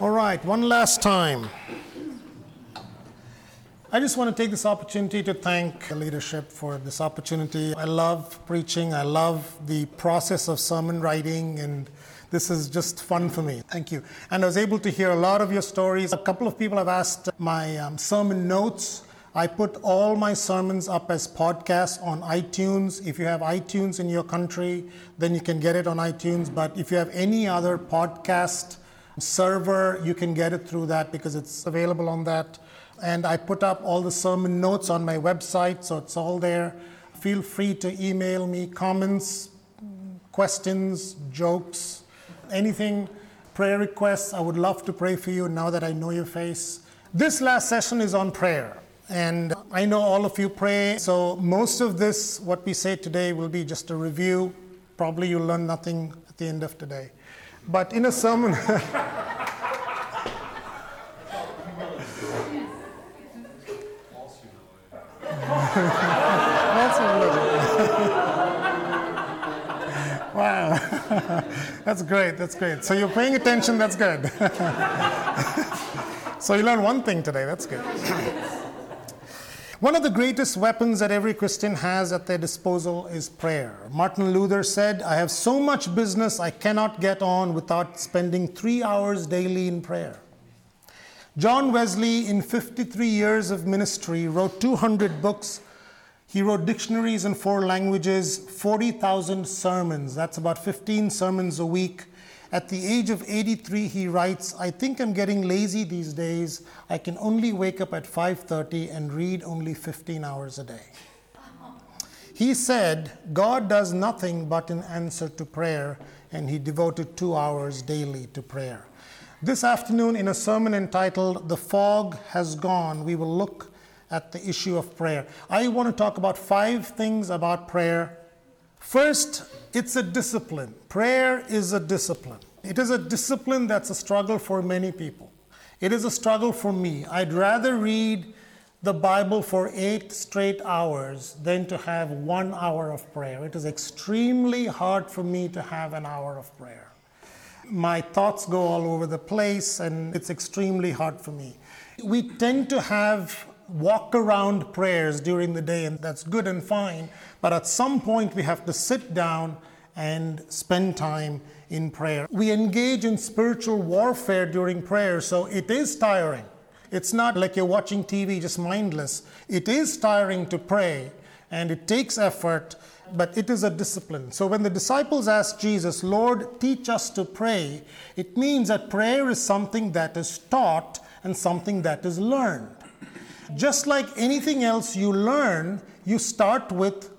All right, one last time. I just want to take this opportunity to thank the leadership for this opportunity. I love preaching, I love the process of sermon writing, and this is just fun for me. Thank you. And I was able to hear a lot of your stories. A couple of people have asked my um, sermon notes. I put all my sermons up as podcasts on iTunes. If you have iTunes in your country, then you can get it on iTunes. But if you have any other podcast server, you can get it through that because it's available on that and I put up all the sermon notes on my website, so it's all there. Feel free to email me comments, questions, jokes, anything, prayer requests. I would love to pray for you now that I know your face. This last session is on prayer. And I know all of you pray, so most of this, what we say today, will be just a review. Probably you'll learn nothing at the end of today. But in a sermon, That's wow. that's great. That's great. So you're paying attention. That's good. so you learned one thing today. That's good. One of the greatest weapons that every Christian has at their disposal is prayer. Martin Luther said, I have so much business I cannot get on without spending three hours daily in prayer. John Wesley, in 53 years of ministry, wrote 200 books. He wrote dictionaries in four languages, 40,000 sermons. That's about 15 sermons a week. At the age of 83, he writes, I think I'm getting lazy these days. I can only wake up at 5:30 and read only 15 hours a day. He said, God does nothing but in answer to prayer, and he devoted two hours daily to prayer. This afternoon, in a sermon entitled The Fog Has Gone, we will look at the issue of prayer. I want to talk about five things about prayer. First, it's a discipline. Prayer is a discipline. It is a discipline that's a struggle for many people. It is a struggle for me. I'd rather read the Bible for eight straight hours than to have one hour of prayer. It is extremely hard for me to have an hour of prayer my thoughts go all over the place and it's extremely hard for me. We tend to have walk around prayers during the day, and that's good and fine, but at some point we have to sit down and spend time in prayer. We engage in spiritual warfare during prayer, so it is tiring. It's not like you're watching TV just mindless. It is tiring to pray, and it takes effort but it is a discipline. So when the disciples asked Jesus, Lord, teach us to pray, it means that prayer is something that is taught and something that is learned. Just like anything else you learn, you start with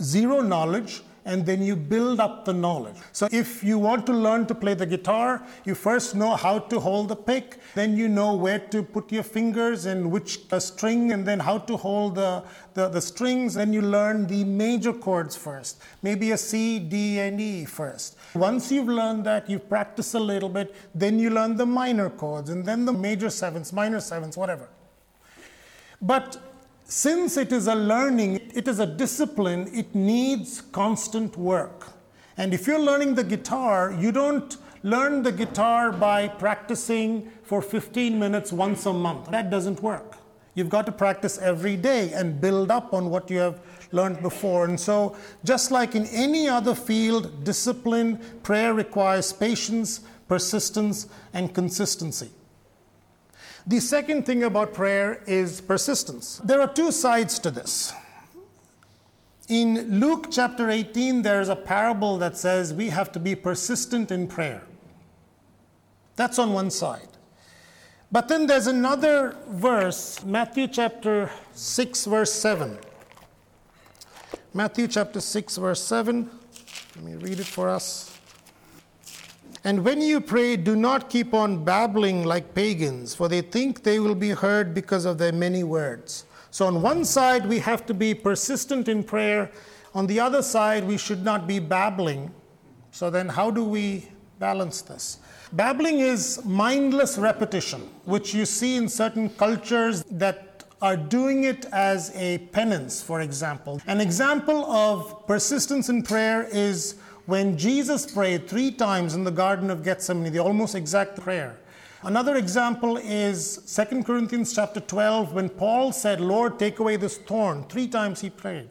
zero knowledge and then you build up the knowledge. So if you want to learn to play the guitar, you first know how to hold the pick, then you know where to put your fingers and which uh, string, and then how to hold the, the, the strings. Then you learn the major chords first, maybe a C, D, and E first. Once you've learned that, you practice a little bit, then you learn the minor chords, and then the major sevenths, minor sevenths, whatever. But since it is a learning, it is a discipline, it needs constant work. And if you're learning the guitar, you don't learn the guitar by practicing for 15 minutes once a month. That doesn't work. You've got to practice every day and build up on what you have learned before. And so, just like in any other field, discipline, prayer requires patience, persistence, and consistency. The second thing about prayer is persistence. There are two sides to this. In Luke chapter 18, there's a parable that says we have to be persistent in prayer. That's on one side. But then there's another verse, Matthew chapter 6, verse 7. Matthew chapter 6, verse 7. Let me read it for us. And when you pray, do not keep on babbling like pagans, for they think they will be heard because of their many words. So, on one side, we have to be persistent in prayer. On the other side, we should not be babbling. So, then how do we balance this? Babbling is mindless repetition, which you see in certain cultures that are doing it as a penance, for example. An example of persistence in prayer is when Jesus prayed three times in the Garden of Gethsemane, the almost exact prayer, Another example is 2 Corinthians chapter 12 when Paul said, Lord, take away this thorn. Three times he prayed.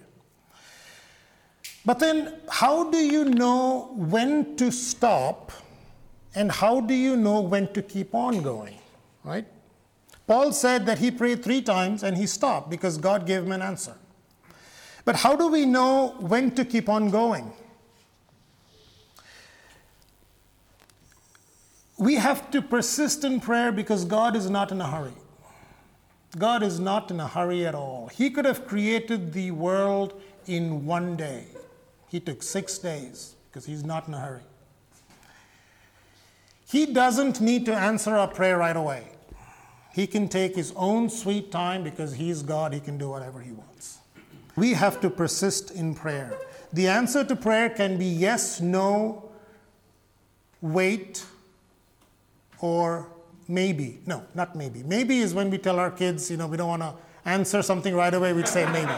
But then, how do you know when to stop and how do you know when to keep on going? Right? Paul said that he prayed three times and he stopped because God gave him an answer. But how do we know when to keep on going? We have to persist in prayer because God is not in a hurry. God is not in a hurry at all. He could have created the world in one day. He took six days because He's not in a hurry. He doesn't need to answer our prayer right away. He can take His own sweet time because He's God, He can do whatever He wants. We have to persist in prayer. The answer to prayer can be yes, no, wait, or maybe. No, not maybe. Maybe is when we tell our kids, you know, we don't want to answer something right away, we'd say maybe.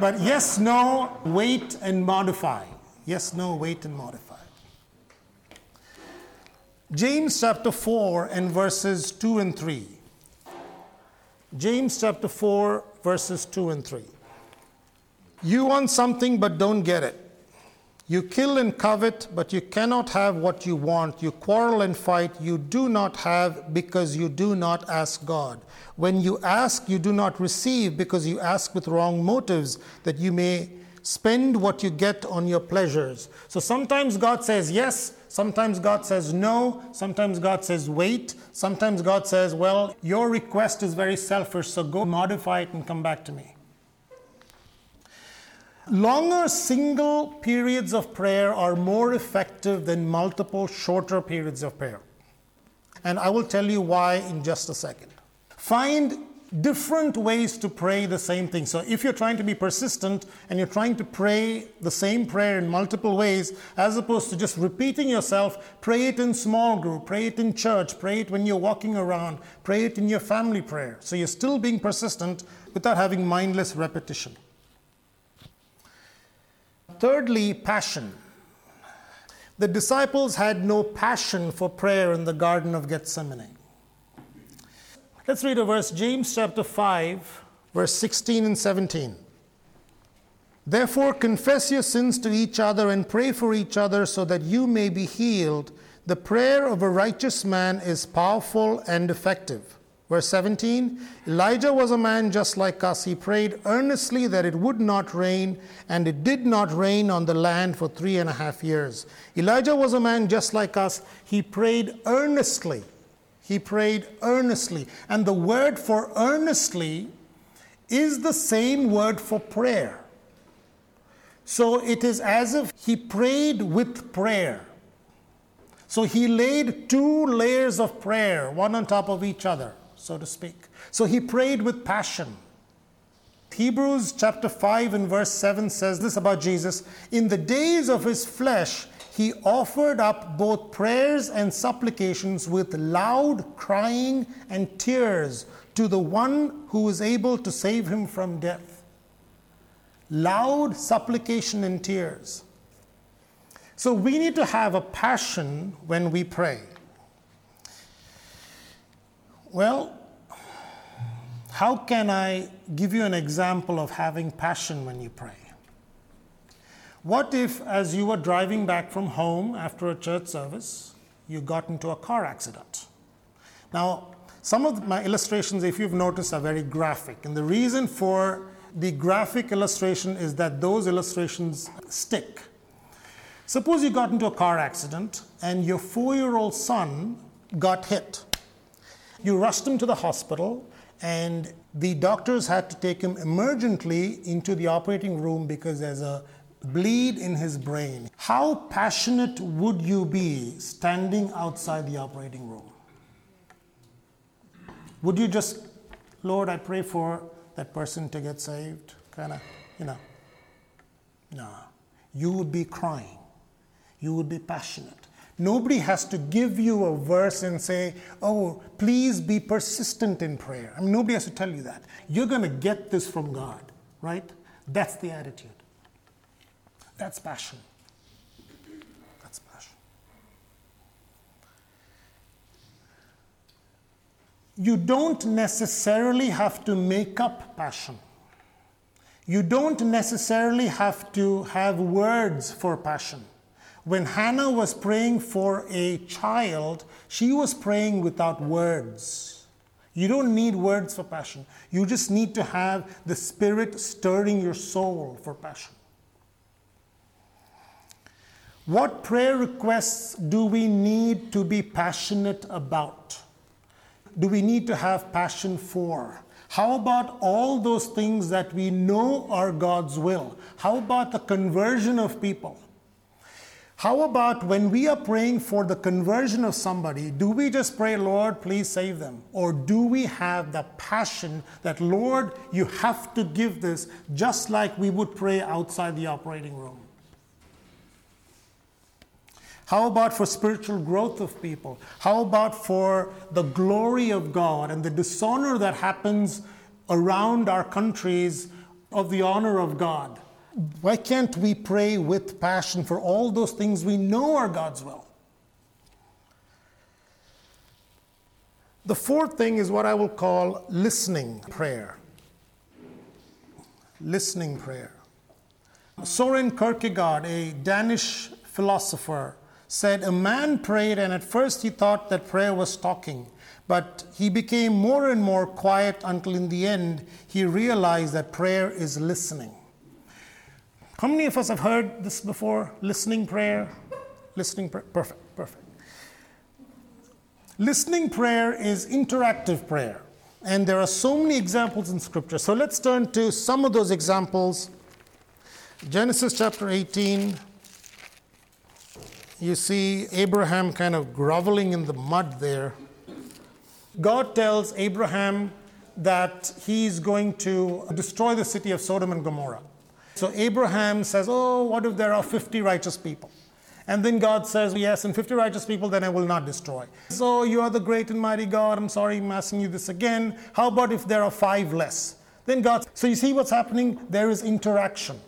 But yes, no, wait, and modify. Yes, no, wait, and modify. James chapter 4 and verses 2 and 3. James chapter 4, verses 2 and 3. You want something but don't get it. You kill and covet, but you cannot have what you want. You quarrel and fight. You do not have because you do not ask God. When you ask, you do not receive because you ask with wrong motives, that you may spend what you get on your pleasures. So sometimes God says yes, sometimes God says no, sometimes God says wait, sometimes God says, well, your request is very selfish, so go modify it and come back to me. Longer single periods of prayer are more effective than multiple shorter periods of prayer. And I will tell you why in just a second. Find different ways to pray the same thing. So if you're trying to be persistent and you're trying to pray the same prayer in multiple ways, as opposed to just repeating yourself, pray it in small group, pray it in church, pray it when you're walking around, pray it in your family prayer. So you're still being persistent without having mindless repetition. Thirdly, passion. The disciples had no passion for prayer in the Garden of Gethsemane. Let's read a verse, James chapter 5, verse 16 and 17. Therefore, confess your sins to each other and pray for each other so that you may be healed. The prayer of a righteous man is powerful and effective. Verse 17 Elijah was a man just like us. He prayed earnestly that it would not rain, and it did not rain on the land for three and a half years. Elijah was a man just like us. He prayed earnestly. He prayed earnestly. And the word for earnestly is the same word for prayer. So it is as if he prayed with prayer. So he laid two layers of prayer, one on top of each other so to speak. So he prayed with passion. Hebrews chapter 5 and verse 7 says this about Jesus In the days of his flesh, he offered up both prayers and supplications with loud crying and tears to the one who was able to save him from death. Loud supplication and tears. So we need to have a passion when we pray. Well, how can I give you an example of having passion when you pray? What if, as you were driving back from home after a church service, you got into a car accident? Now, some of my illustrations, if you've noticed, are very graphic. And the reason for the graphic illustration is that those illustrations stick. Suppose you got into a car accident and your four year old son got hit. You rushed him to the hospital, and the doctors had to take him emergently into the operating room because there's a bleed in his brain. How passionate would you be standing outside the operating room? Would you just, Lord, I pray for that person to get saved? Kind of, you know. No. You would be crying. You would be passionate. Nobody has to give you a verse and say, oh, please be persistent in prayer. I mean, nobody has to tell you that. You're going to get this from God, right? That's the attitude. That's passion. That's passion. You don't necessarily have to make up passion. You don't necessarily have to have words for passion. When Hannah was praying for a child, she was praying without words. You don't need words for passion. You just need to have the Spirit stirring your soul for passion. What prayer requests do we need to be passionate about? Do we need to have passion for? How about all those things that we know are God's will? How about the conversion of people? How about when we are praying for the conversion of somebody, do we just pray, Lord, please save them? Or do we have the passion that, Lord, you have to give this just like we would pray outside the operating room? How about for spiritual growth of people? How about for the glory of God and the dishonor that happens around our countries of the honor of God? Why can't we pray with passion for all those things we know are God's will? The fourth thing is what I will call listening prayer. Listening prayer. Soren Kierkegaard, a Danish philosopher, said a man prayed, and at first he thought that prayer was talking, but he became more and more quiet until in the end he realized that prayer is listening. How many of us have heard this before? Listening prayer? Listening prayer? Perfect, perfect. Listening prayer is interactive prayer, and there are so many examples in Scripture. So let's turn to some of those examples. Genesis chapter 18 you see Abraham kind of groveling in the mud there. God tells Abraham that he's going to destroy the city of Sodom and Gomorrah. So Abraham says, Oh, what if there are 50 righteous people? And then God says, Yes, and 50 righteous people, then I will not destroy. So you are the great and mighty God. I'm sorry I'm asking you this again. How about if there are five less? Then God, so you see what's happening? There is interaction.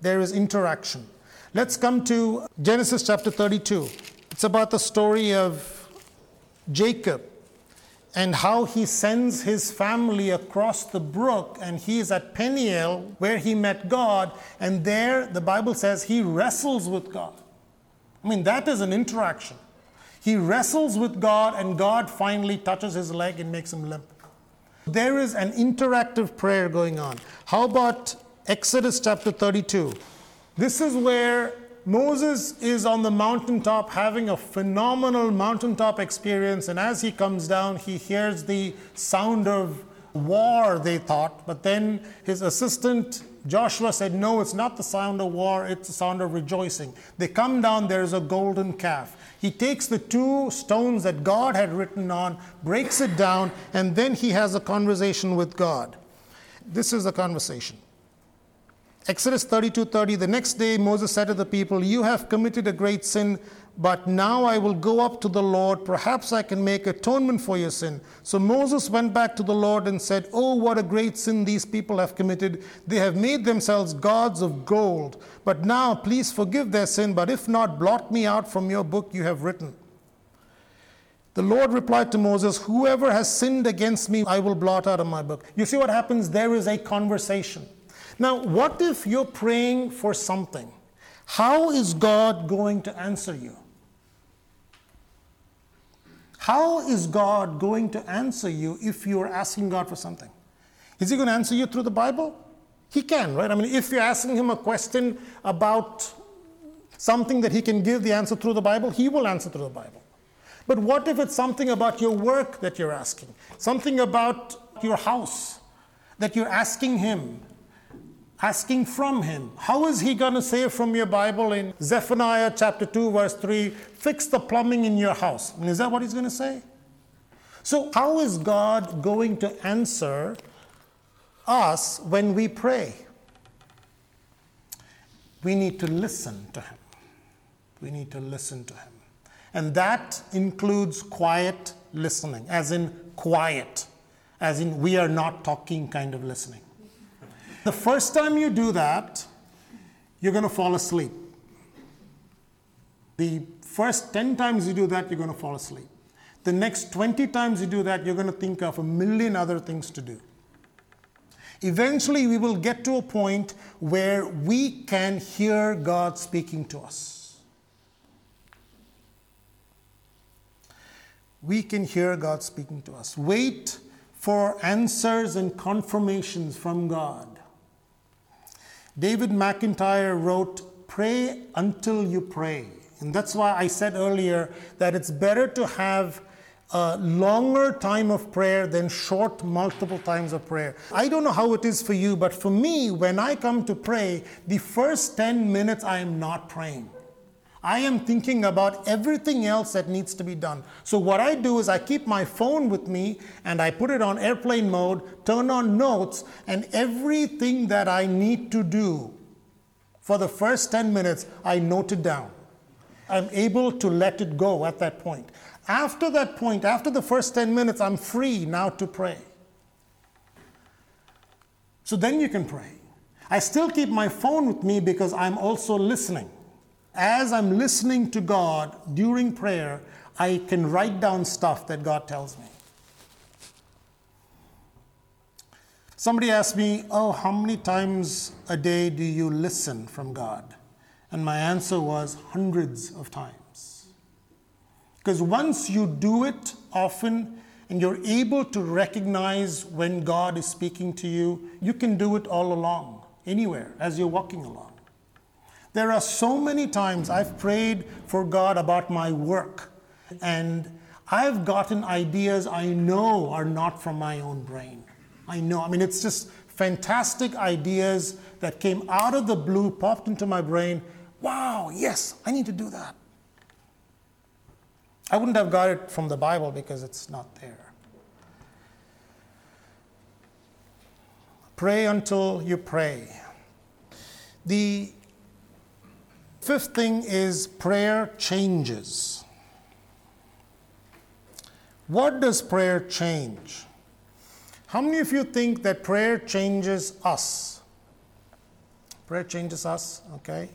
There is interaction. Let's come to Genesis chapter 32. It's about the story of Jacob and how he sends his family across the brook and he is at Peniel where he met God and there the Bible says he wrestles with God. I mean that is an interaction. He wrestles with God and God finally touches his leg and makes him limp. There is an interactive prayer going on. How about Exodus chapter 32? This is where Moses is on the mountaintop having a phenomenal mountaintop experience, and as he comes down, he hears the sound of war, they thought. But then his assistant Joshua said, No, it's not the sound of war, it's the sound of rejoicing. They come down, there's a golden calf. He takes the two stones that God had written on, breaks it down, and then he has a conversation with God. This is the conversation. Exodus 32 30, the next day Moses said to the people, You have committed a great sin, but now I will go up to the Lord. Perhaps I can make atonement for your sin. So Moses went back to the Lord and said, Oh, what a great sin these people have committed. They have made themselves gods of gold. But now please forgive their sin, but if not, blot me out from your book you have written. The Lord replied to Moses, Whoever has sinned against me, I will blot out of my book. You see what happens? There is a conversation. Now, what if you're praying for something? How is God going to answer you? How is God going to answer you if you're asking God for something? Is He going to answer you through the Bible? He can, right? I mean, if you're asking Him a question about something that He can give the answer through the Bible, He will answer through the Bible. But what if it's something about your work that you're asking? Something about your house that you're asking Him asking from him. How is he going to say from your Bible in Zephaniah chapter 2, verse 3, fix the plumbing in your house? Mean, is that what he's going to say? So, how is God going to answer us when we pray? We need to listen to him. We need to listen to him. And that includes quiet listening, as in quiet, as in we are not talking kind of listening. The first time you do that, you're going to fall asleep. The first 10 times you do that, you're going to fall asleep. the next 20 times you do that, you're going to think of a million other things to do. Eventually, we will get to a point where we can hear God speaking to us. We can hear God speaking to us. Wait for answers and confirmations from God. David McIntyre wrote, Pray until you pray. And that's why I said earlier that it's better to have a longer time of prayer than short multiple times of prayer. I don't know how it is for you, but for me, when I come to pray, the first 10 minutes I am not praying. I am thinking about everything else that needs to be done. So, what I do is I keep my phone with me and I put it on airplane mode, turn on notes, and everything that I need to do for the first 10 minutes, I note it down. I'm able to let it go at that point. After that point, after the first 10 minutes, I'm free now to pray. So then you can pray. I still keep my phone with me because I'm also listening. As I'm listening to God during prayer, I can write down stuff that God tells me. Somebody asked me, Oh, how many times a day do you listen from God? And my answer was hundreds of times. Because once you do it often and you're able to recognize when God is speaking to you, you can do it all along, anywhere, as you're walking along. There are so many times I've prayed for God about my work, and I've gotten ideas I know are not from my own brain. I know. I mean, it's just fantastic ideas that came out of the blue, popped into my brain. Wow, yes, I need to do that. I wouldn't have got it from the Bible because it's not there. Pray until you pray. The fifth thing is prayer changes. What does prayer change? How many of you think that prayer changes us? Prayer changes us, okay?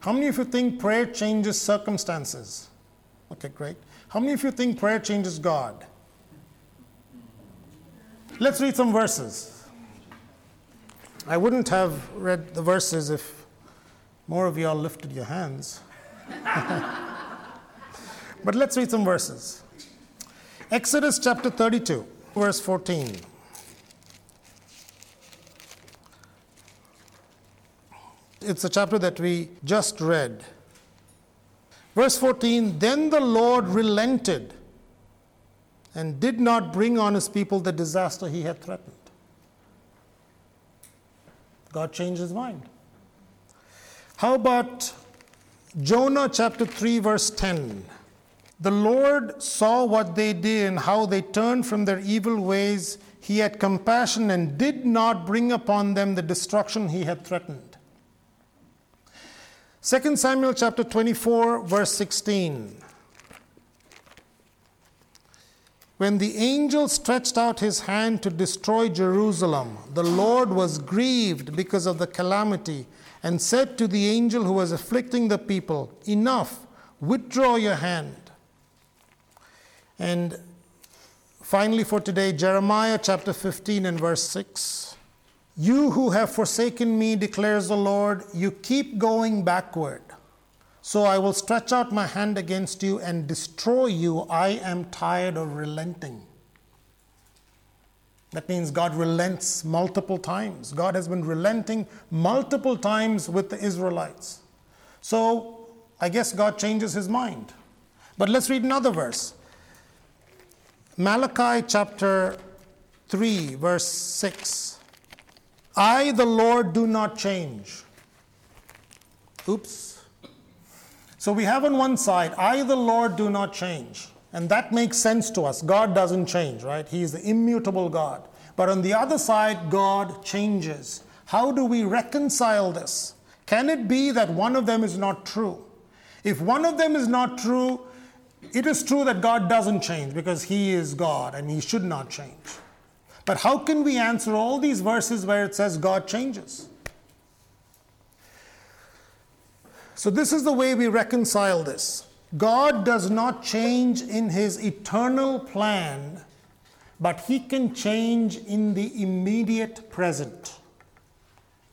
How many of you think prayer changes circumstances? Okay, great. How many of you think prayer changes God? Let's read some verses. I wouldn't have read the verses if more of you all lifted your hands. but let's read some verses. Exodus chapter 32, verse 14. It's a chapter that we just read. Verse 14 Then the Lord relented and did not bring on his people the disaster he had threatened. God changed his mind. How about Jonah chapter 3, verse 10? The Lord saw what they did and how they turned from their evil ways. He had compassion and did not bring upon them the destruction he had threatened. 2 Samuel chapter 24, verse 16. When the angel stretched out his hand to destroy Jerusalem, the Lord was grieved because of the calamity and said to the angel who was afflicting the people, Enough, withdraw your hand. And finally, for today, Jeremiah chapter 15 and verse 6. You who have forsaken me, declares the Lord, you keep going backward. So I will stretch out my hand against you and destroy you. I am tired of relenting. That means God relents multiple times. God has been relenting multiple times with the Israelites. So I guess God changes his mind. But let's read another verse Malachi chapter 3, verse 6. I, the Lord, do not change. Oops. So we have on one side, I, the Lord, do not change. And that makes sense to us. God doesn't change, right? He is the immutable God. But on the other side, God changes. How do we reconcile this? Can it be that one of them is not true? If one of them is not true, it is true that God doesn't change because He is God and He should not change. But how can we answer all these verses where it says God changes? So, this is the way we reconcile this. God does not change in his eternal plan, but he can change in the immediate present.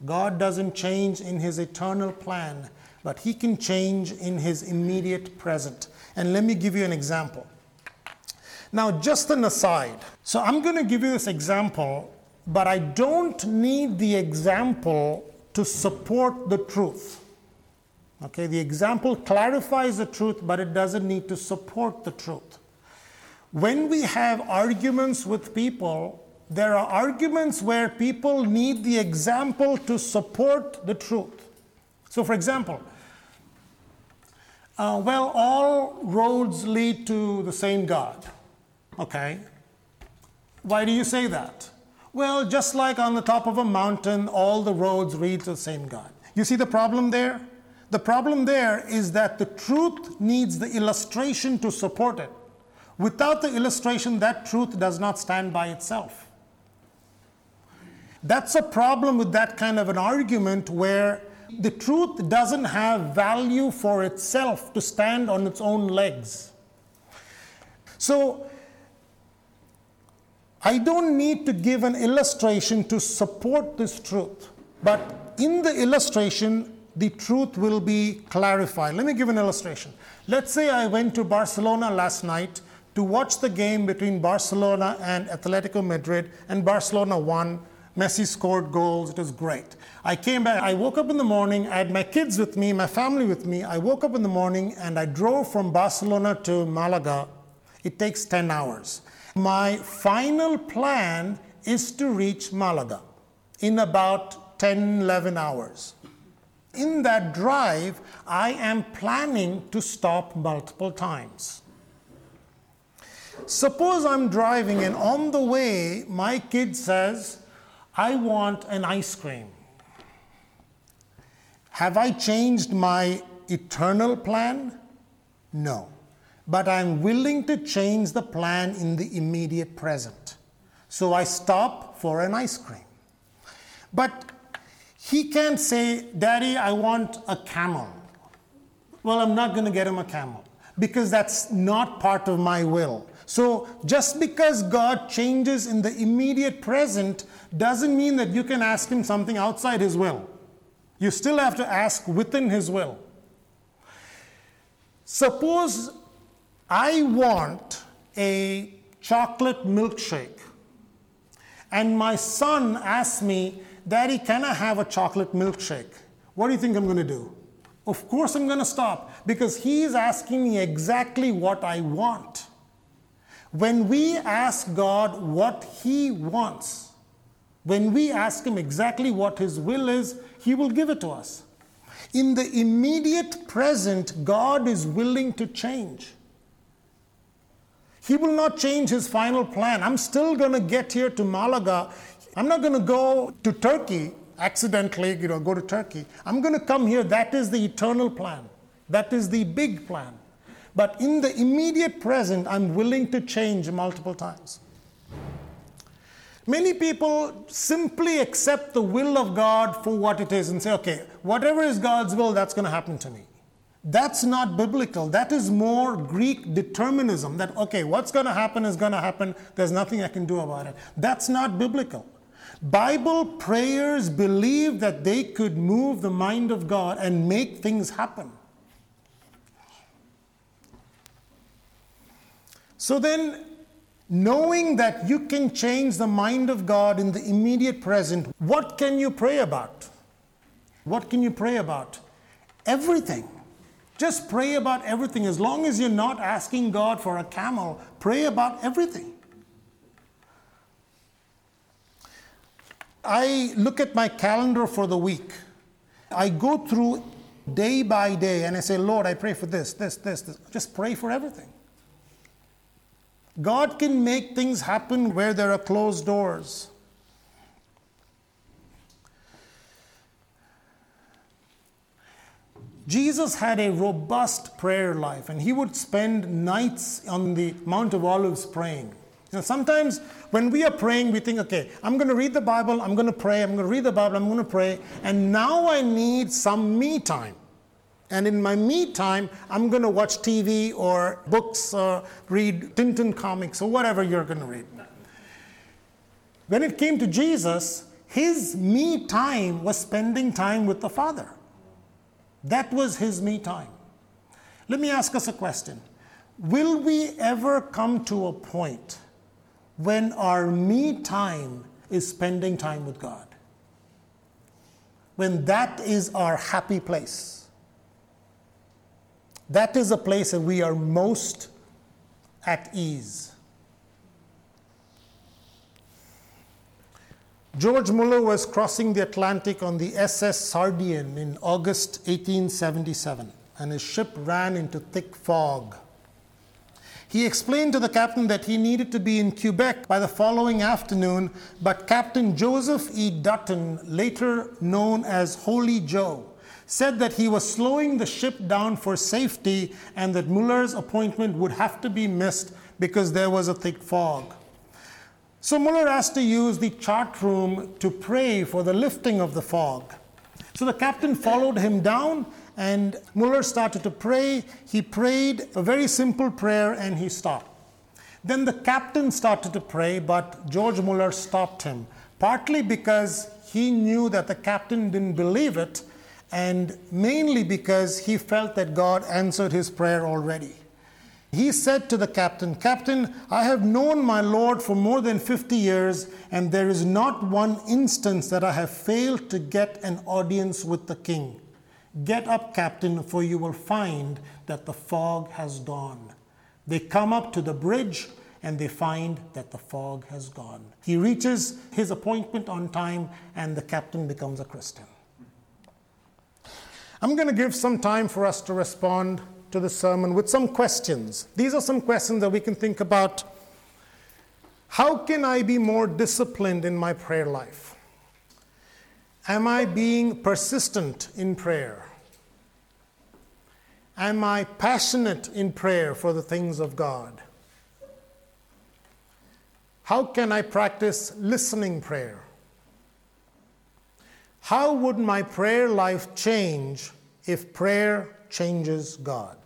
God doesn't change in his eternal plan, but he can change in his immediate present. And let me give you an example. Now, just an aside. So, I'm going to give you this example, but I don't need the example to support the truth. Okay, the example clarifies the truth, but it doesn't need to support the truth. When we have arguments with people, there are arguments where people need the example to support the truth. So, for example, uh, well, all roads lead to the same God. Okay. Why do you say that? Well, just like on the top of a mountain, all the roads lead to the same God. You see the problem there? The problem there is that the truth needs the illustration to support it. Without the illustration, that truth does not stand by itself. That's a problem with that kind of an argument where the truth doesn't have value for itself to stand on its own legs. So, I don't need to give an illustration to support this truth, but in the illustration, the truth will be clarified. Let me give an illustration. Let's say I went to Barcelona last night to watch the game between Barcelona and Atletico Madrid, and Barcelona won. Messi scored goals. It was great. I came back. I woke up in the morning. I had my kids with me, my family with me. I woke up in the morning and I drove from Barcelona to Malaga. It takes 10 hours. My final plan is to reach Malaga in about 10, 11 hours in that drive, I am planning to stop multiple times. Suppose I'm driving and on the way, my kid says, I want an ice cream. Have I changed my eternal plan? No. But I'm willing to change the plan in the immediate present. So I stop for an ice cream. But he can't say, Daddy, I want a camel. Well, I'm not going to get him a camel because that's not part of my will. So, just because God changes in the immediate present doesn't mean that you can ask Him something outside His will. You still have to ask within His will. Suppose I want a chocolate milkshake, and my son asks me, Daddy, can I have a chocolate milkshake? What do you think I'm going to do? Of course, I'm going to stop because he's asking me exactly what I want. When we ask God what He wants, when we ask Him exactly what His will is, He will give it to us. In the immediate present, God is willing to change. He will not change His final plan. I'm still going to get here to Malaga I'm not going to go to Turkey accidentally, you know, go to Turkey. I'm going to come here. That is the eternal plan. That is the big plan. But in the immediate present, I'm willing to change multiple times. Many people simply accept the will of God for what it is and say, okay, whatever is God's will, that's going to happen to me. That's not biblical. That is more Greek determinism that, okay, what's going to happen is going to happen. There's nothing I can do about it. That's not biblical. Bible prayers believed that they could move the mind of God and make things happen. So then, knowing that you can change the mind of God in the immediate present, what can you pray about? What can you pray about? Everything. Just pray about everything. As long as you're not asking God for a camel, pray about everything. I look at my calendar for the week. I go through day by day and I say, Lord, I pray for this, this, this, this. Just pray for everything. God can make things happen where there are closed doors. Jesus had a robust prayer life and he would spend nights on the Mount of Olives praying. You know, sometimes when we are praying, we think, okay, I'm going to read the Bible, I'm going to pray, I'm going to read the Bible, I'm going to pray, and now I need some me time. And in my me time, I'm going to watch TV or books or read Tintin comics or whatever you're going to read. When it came to Jesus, his me time was spending time with the Father. That was his me time. Let me ask us a question Will we ever come to a point when our me time is spending time with God? When that is our happy place? That is a place that we are most at ease. George Muller was crossing the Atlantic on the SS Sardinian in August 1877, and his ship ran into thick fog. He explained to the captain that he needed to be in Quebec by the following afternoon, but Captain Joseph E. Dutton, later known as Holy Joe, said that he was slowing the ship down for safety and that Muller's appointment would have to be missed because there was a thick fog. So Muller asked to use the chart room to pray for the lifting of the fog. So the captain followed him down, and Muller started to pray. He prayed a very simple prayer and he stopped. Then the captain started to pray, but George Muller stopped him, partly because he knew that the captain didn't believe it, and mainly because he felt that God answered his prayer already. He said to the captain, Captain, I have known my Lord for more than 50 years, and there is not one instance that I have failed to get an audience with the king. Get up, captain, for you will find that the fog has gone. They come up to the bridge and they find that the fog has gone. He reaches his appointment on time, and the captain becomes a Christian. I'm going to give some time for us to respond to the sermon with some questions. These are some questions that we can think about. How can I be more disciplined in my prayer life? Am I being persistent in prayer? Am I passionate in prayer for the things of God? How can I practice listening prayer? How would my prayer life change if prayer changes God?